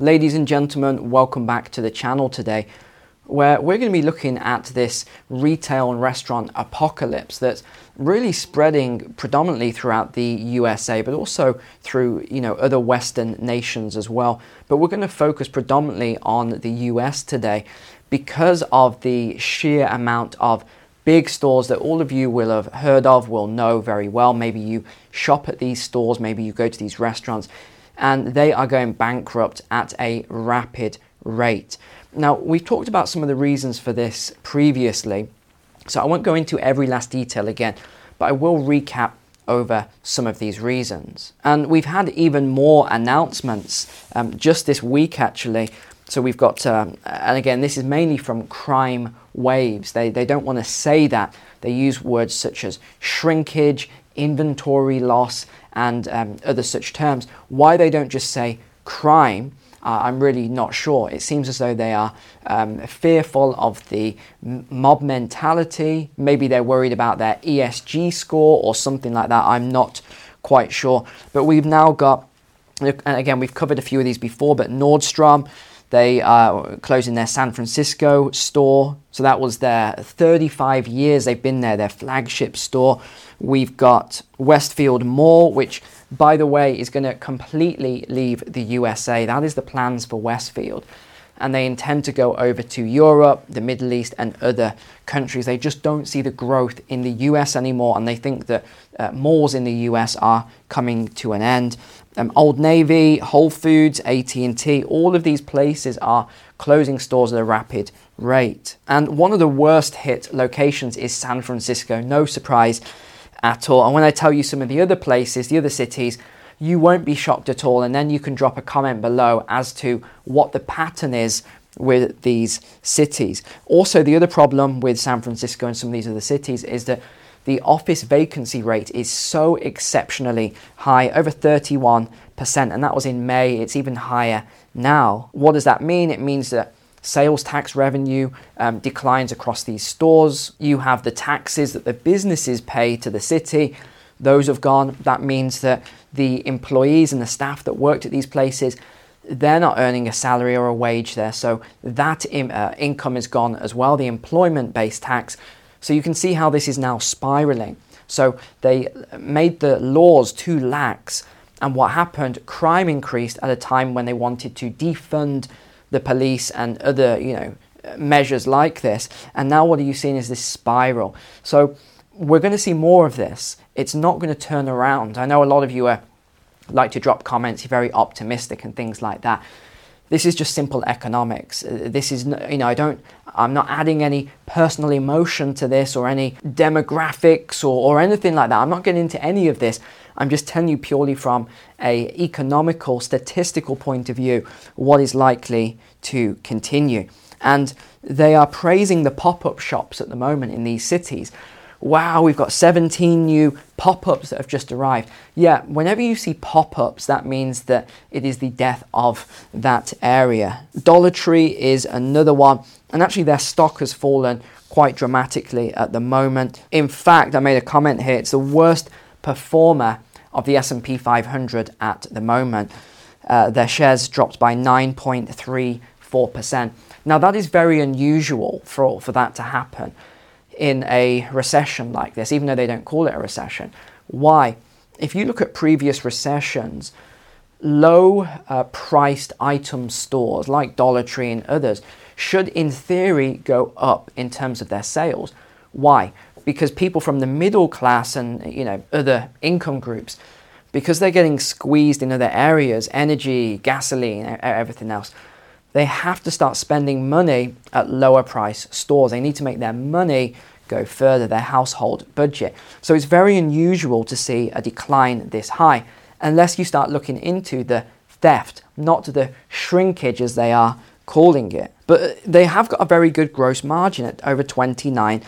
Ladies and gentlemen, welcome back to the channel today where we're going to be looking at this retail and restaurant apocalypse that's really spreading predominantly throughout the USA, but also through you know other Western nations as well. But we're going to focus predominantly on the US today because of the sheer amount of big stores that all of you will have heard of, will know very well. Maybe you shop at these stores, maybe you go to these restaurants and they are going bankrupt at a rapid rate. Now, we've talked about some of the reasons for this previously, so I won't go into every last detail again, but I will recap over some of these reasons. And we've had even more announcements um, just this week, actually. So we've got, um, and again, this is mainly from crime waves. They, they don't want to say that. They use words such as shrinkage, inventory loss, and um, other such terms. Why they don't just say crime, uh, I'm really not sure. It seems as though they are um, fearful of the mob mentality. Maybe they're worried about their ESG score or something like that. I'm not quite sure. But we've now got, and again, we've covered a few of these before, but Nordstrom. They are closing their San Francisco store. So that was their 35 years they've been there, their flagship store. We've got Westfield Mall, which, by the way, is going to completely leave the USA. That is the plans for Westfield. And they intend to go over to Europe, the Middle East, and other countries. They just don't see the growth in the US anymore, and they think that uh, malls in the US are coming to an end. Um, Old Navy, Whole Foods, AT&T, all of these places are closing stores at a rapid rate. And one of the worst hit locations is San Francisco. No surprise at all. And when I tell you some of the other places, the other cities, you won't be shocked at all. And then you can drop a comment below as to what the pattern is with these cities. Also, the other problem with San Francisco and some of these other cities is that the office vacancy rate is so exceptionally high, over 31%, and that was in May. It's even higher now. What does that mean? It means that sales tax revenue um, declines across these stores. You have the taxes that the businesses pay to the city. Those have gone. That means that the employees and the staff that worked at these places, they're not earning a salary or a wage there. So that uh, income is gone as well, the employment based tax. So you can see how this is now spiraling. So they made the laws too lax. And what happened? Crime increased at a time when they wanted to defund the police and other, you know, measures like this. And now what are you seeing is this spiral. So we're going to see more of this. It's not going to turn around. I know a lot of you are like to drop comments, you're very optimistic and things like that. This is just simple economics. Uh, this is, you know, I don't, I'm not adding any personal emotion to this or any demographics or, or anything like that. I'm not getting into any of this. I'm just telling you purely from a economical, statistical point of view what is likely to continue. And they are praising the pop-up shops at the moment in these cities. Wow, we've got 17 new pop ups that have just arrived. Yeah, whenever you see pop ups, that means that it is the death of that area. Dollar Tree is another one, and actually, their stock has fallen quite dramatically at the moment. In fact, I made a comment here, it's the worst performer of the S&P 500 at the moment. Uh, their shares dropped by 9.34%. Now that is very unusual for, for that to happen in a recession like this, even though they don't call it a recession. Why? If you look at previous recessions, low uh, priced item stores like Dollar Tree and others should, in theory, go up in terms of their sales. Why? because people from the middle class and you know other income groups because they're getting squeezed in other areas energy gasoline everything else they have to start spending money at lower price stores. They need to make their money go further their household budget. So it's very unusual to see a decline this high unless you start looking into the theft not the shrinkage as they are calling it. But they have got a very good gross margin at over 29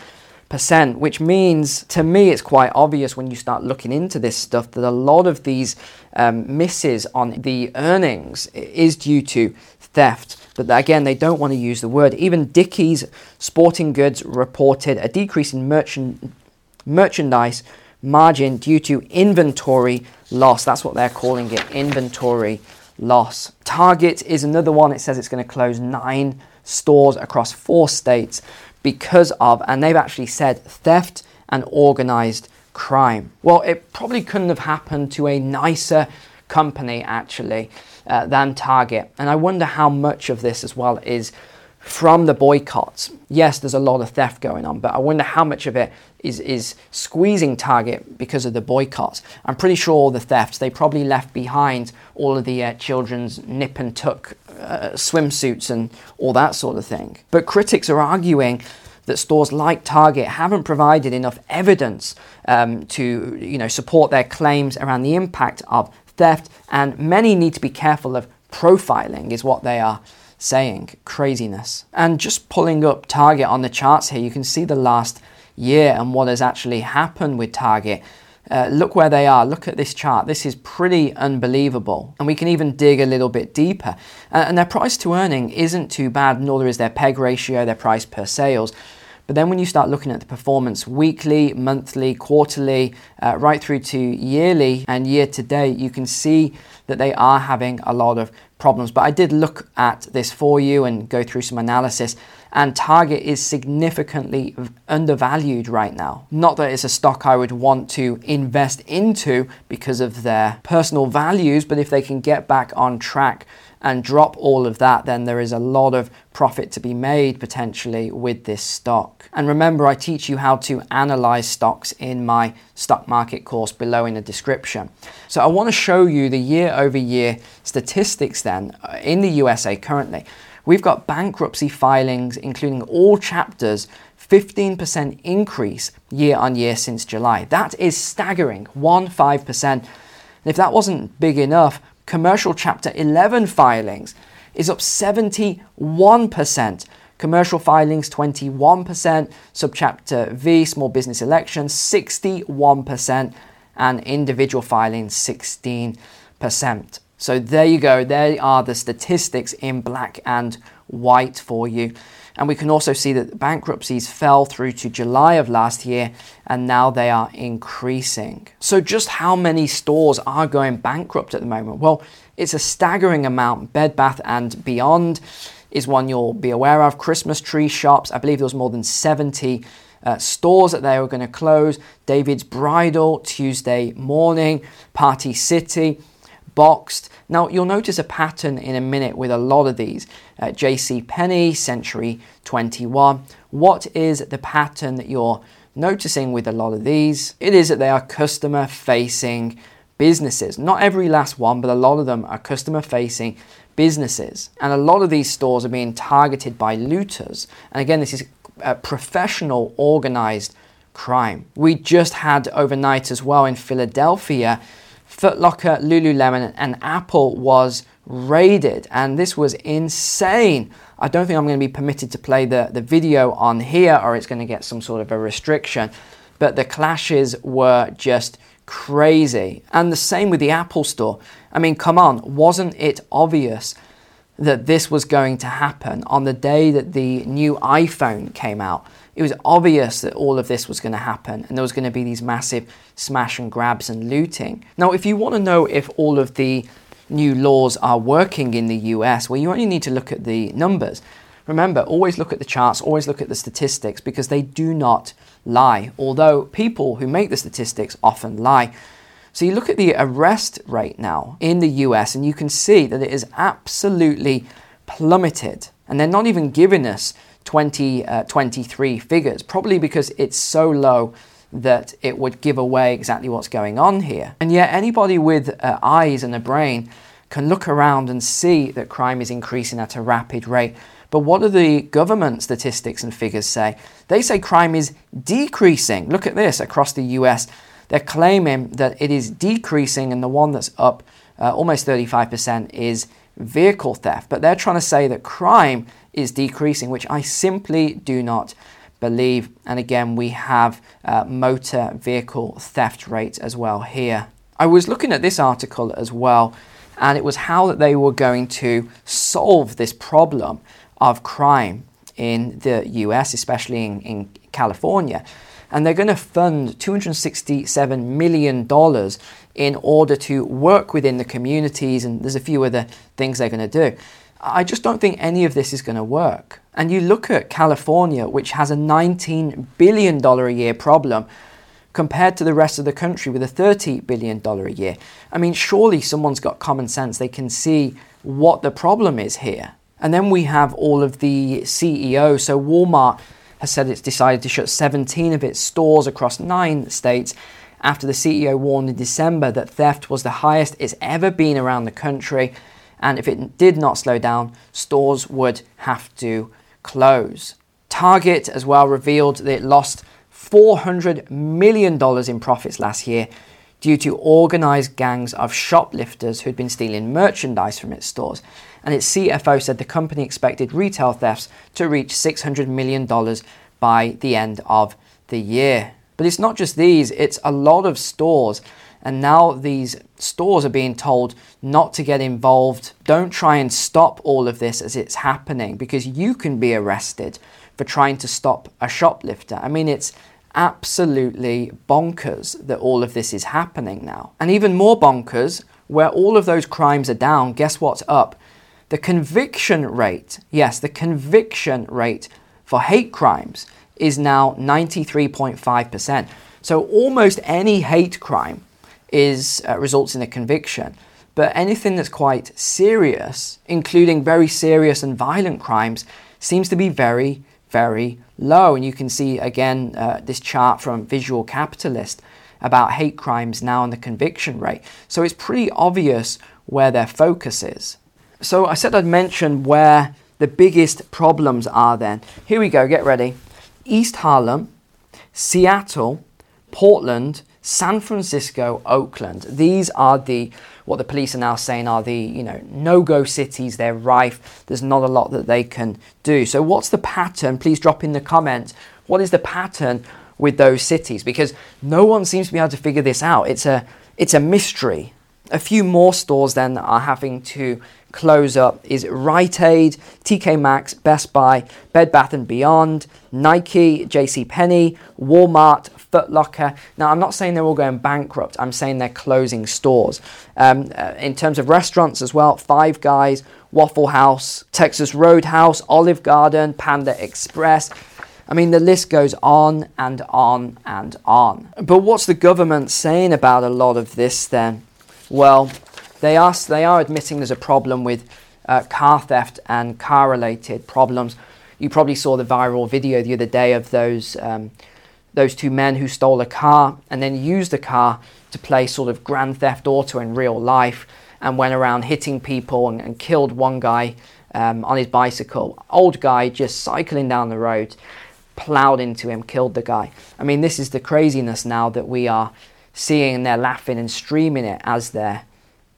percent, which means to me it's quite obvious when you start looking into this stuff that a lot of these um, misses on the earnings is due to theft. But again, they don't want to use the word. Even Dick's Sporting Goods reported a decrease in merchant, merchandise margin due to inventory loss. That's what they're calling it inventory loss. Target is another one. It says it's going to close nine stores across four states because of, and they've actually said, theft and organized crime. Well, it probably couldn't have happened to a nicer company actually uh, than Target. And I wonder how much of this as well is from the boycotts. Yes, there's a lot of theft going on, but I wonder how much of it is, is squeezing Target because of the boycotts. I'm pretty sure all the thefts, they probably left behind all of the uh, children's nip and tuck uh, swimsuits and all that sort of thing. But critics are arguing that stores like Target haven't provided enough evidence um, to you know, support their claims around the impact of theft, and many need to be careful of profiling, is what they are saying. Craziness. And just pulling up Target on the charts here, you can see the last year and what has actually happened with Target. Uh, look where they are. Look at this chart. This is pretty unbelievable. And we can even dig a little bit deeper. Uh, and their price to earning isn't too bad, nor is their PEG ratio, their price per sales. But then when you start looking at the performance weekly, monthly, quarterly, uh, right through to yearly and year to date, you can see that they are having a lot of problems. But I did look at this for you and go through some analysis. And Target is significantly undervalued right now. Not that it's a stock I would want to invest into because of their personal values, but if they can get back on track and drop all of that, then there is a lot of profit to be made potentially with this stock. And remember, I teach you how to analyze stocks in my stock market course below in the description. So I want to show you the year over year statistics then uh, in the USA currently. We've got bankruptcy filings, including all chapters, 15% increase year on year since July. That is staggering, 1 5%. And if that wasn't big enough, Commercial Chapter 11 filings is up 71%. Commercial filings 21%, subchapter V, small business elections 61%, and individual filings 16%. So there you go, there are the statistics in black and white for you. And we can also see that bankruptcies fell through to July of last year and now they are increasing. So, just how many stores are going bankrupt at the moment? Well, it's a staggering amount. Bed Bath and Beyond is one you'll be aware of. Christmas tree shops, I believe there was more than 70 uh, stores that they were going to close. David's Bridal, Tuesday Morning, Party City boxed. Now you'll notice a pattern in a minute with a lot of these. Uh, JC Penney, Century 21. What is the pattern that you're noticing with a lot of these? It is that they are customer facing businesses. Not every last one, but a lot of them are customer facing businesses. And a lot of these stores are being targeted by looters. And again, this is a professional organized crime. We just had overnight as well in Philadelphia Footlocker, Lululemon, and Apple was raided, and this was insane. I don't think I'm going to be permitted to play the, the video on here, or it's going to get some sort of a restriction. But the clashes were just crazy. And the same with the Apple Store. I mean, come on, wasn't it obvious that this was going to happen on the day that the new iPhone came out? it was obvious that all of this was going to happen and there was going to be these massive smash and grabs and looting. Now, if you want to know if all of the new laws are working in the US, well, you only need to look at the numbers. Remember, always look at the charts, always look at the statistics because they do not lie, although people who make the statistics often lie. So you look at the arrest rate now in the US and you can see that it is absolutely plummeted. And they're not even giving us 2023 uh, figures, probably because it's so low that it would give away exactly what's going on here. And yet, anybody with uh, eyes and a brain can look around and see that crime is increasing at a rapid rate. But what do the government statistics and figures say? They say crime is decreasing. Look at this across the US. They're claiming that it is decreasing, and the one that's up uh, almost 35% is vehicle theft. But they're trying to say that crime is decreasing, which I simply do not believe. And again, we have uh, motor vehicle theft rates as well here. I was looking at this article as well, and it was how that they were going to solve this problem of crime in the US, especially in, in California. And they're going to fund $267 million in order to work within the communities, and there's a few other things they're going to do. I just don't think any of this is going to work. And you look at California, which has a $19 billion a year problem, compared to the rest of the country with a $30 billion a year. I mean, surely someone's got common sense. They can see what the problem is here. And then we have all of the CEOs. So Walmart has said it's decided to shut 17 of its stores across nine states after the CEO warned in December that theft was the highest it's ever been around the country. And if it did not slow down, stores would have to close. Target as well revealed that it lost $400 million in profits last year due to organized gangs of shoplifters who'd been stealing merchandise from its stores. And its CFO said the company expected retail thefts to reach $600 million by the end of the year. But it's not just these, it's a lot of stores. And now these stores are being told not to get involved. Don't try and stop all of this as it's happening because you can be arrested for trying to stop a shoplifter. I mean, it's absolutely bonkers that all of this is happening now. And even more bonkers, where all of those crimes are down, guess what's up? The conviction rate, yes, the conviction rate for hate crimes is now 93.5%. So almost any hate crime is uh, results in a conviction. But anything that's quite serious, including very serious and violent crimes, seems to be very, very low. And you can see again uh, this chart from Visual Capitalist about hate crimes now and the conviction rate. So it's pretty obvious where their focus is. So I said I'd mention where the biggest problems are then. Here we go, get ready. East Harlem, Seattle, Portland, San Francisco, Oakland. These are the what the police are now saying are the you know no-go cities. They're rife. There's not a lot that they can do. So what's the pattern? Please drop in the comments. What is the pattern with those cities? Because no one seems to be able to figure this out. It's a it's a mystery. A few more stores then are having to close up is Rite Aid, TK Maxx, Best Buy, Bed Bath & Beyond, Nike, JC Penney, Walmart, Foot Locker. Now, I'm not saying they're all going bankrupt. I'm saying they're closing stores. Um, uh, in terms of restaurants as well, Five Guys, Waffle House, Texas Roadhouse, Olive Garden, Panda Express. I mean, the list goes on and on and on. But what's the government saying about a lot of this then? Well, they are, they are admitting there's a problem with uh, car theft and car related problems. You probably saw the viral video the other day of those, um, those two men who stole a car and then used the car to play sort of Grand Theft Auto in real life and went around hitting people and, and killed one guy um, on his bicycle. Old guy just cycling down the road, plowed into him, killed the guy. I mean, this is the craziness now that we are seeing and they're laughing and streaming it as they're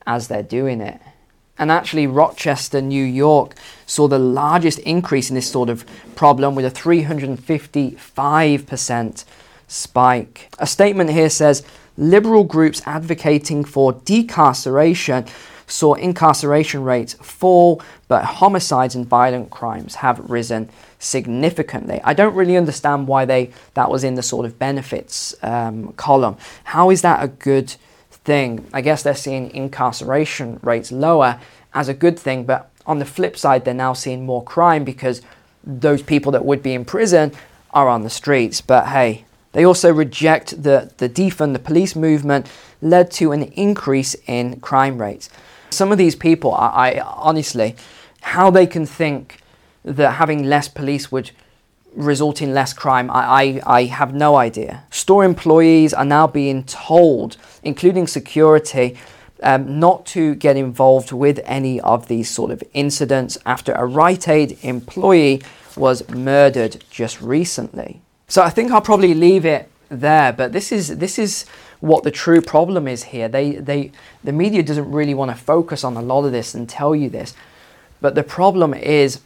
as they're doing it. And actually, Rochester, New York saw the largest increase in this sort of problem with a 355% spike. A statement here says liberal groups advocating for decarceration saw incarceration rates fall, but homicides and violent crimes have risen significantly. I don't really understand why they that was in the sort of benefits um, column. How is that a good thing. I guess they're seeing incarceration rates lower as a good thing, but on the flip side, they're now seeing more crime because those people that would be in prison are on the streets. But hey, they also reject the, the defund the police movement led to an increase in crime rates. Some of these people, I, I honestly, how they can think that having less police would result in less crime, I, I, I have no idea. Store employees are now being told, including security, um, not to get involved with any of these sort of incidents after a Rite Aid employee was murdered just recently. So I think I'll probably leave it there, but this is this is what the true problem is here. They they the media doesn't really want to focus on a lot of this and tell you this. But the problem is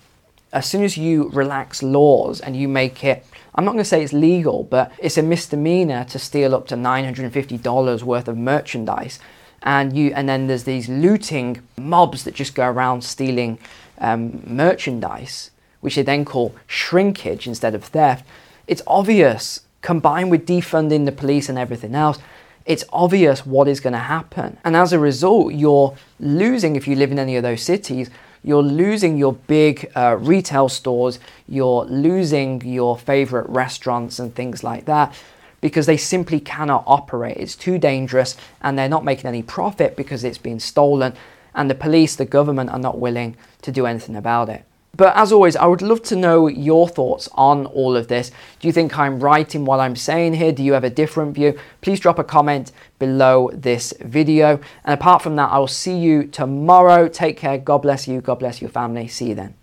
as soon as you relax laws and you make it I'm not going to say it's legal, but it's a misdemeanor to steal up to $950 worth of merchandise. And you, and then there's these looting mobs that just go around stealing um, merchandise, which they then call shrinkage instead of theft. It's obvious combined with defunding the police and everything else, it's obvious what is going to happen. And as a result, you're losing, if you live in any of those cities, you're losing your big uh, retail stores, you're losing your favorite restaurants and things like that because they simply cannot operate. It's too dangerous and they're not making any profit because it's being stolen, and the police, the government are not willing to do anything about it. But as always, I would love to know your thoughts on all of this. Do you think I'm right in what I'm saying here? Do you have a different view? Please drop a comment below this video. And apart from that, I will see you tomorrow. Take care. God bless you. God bless your family. See you then.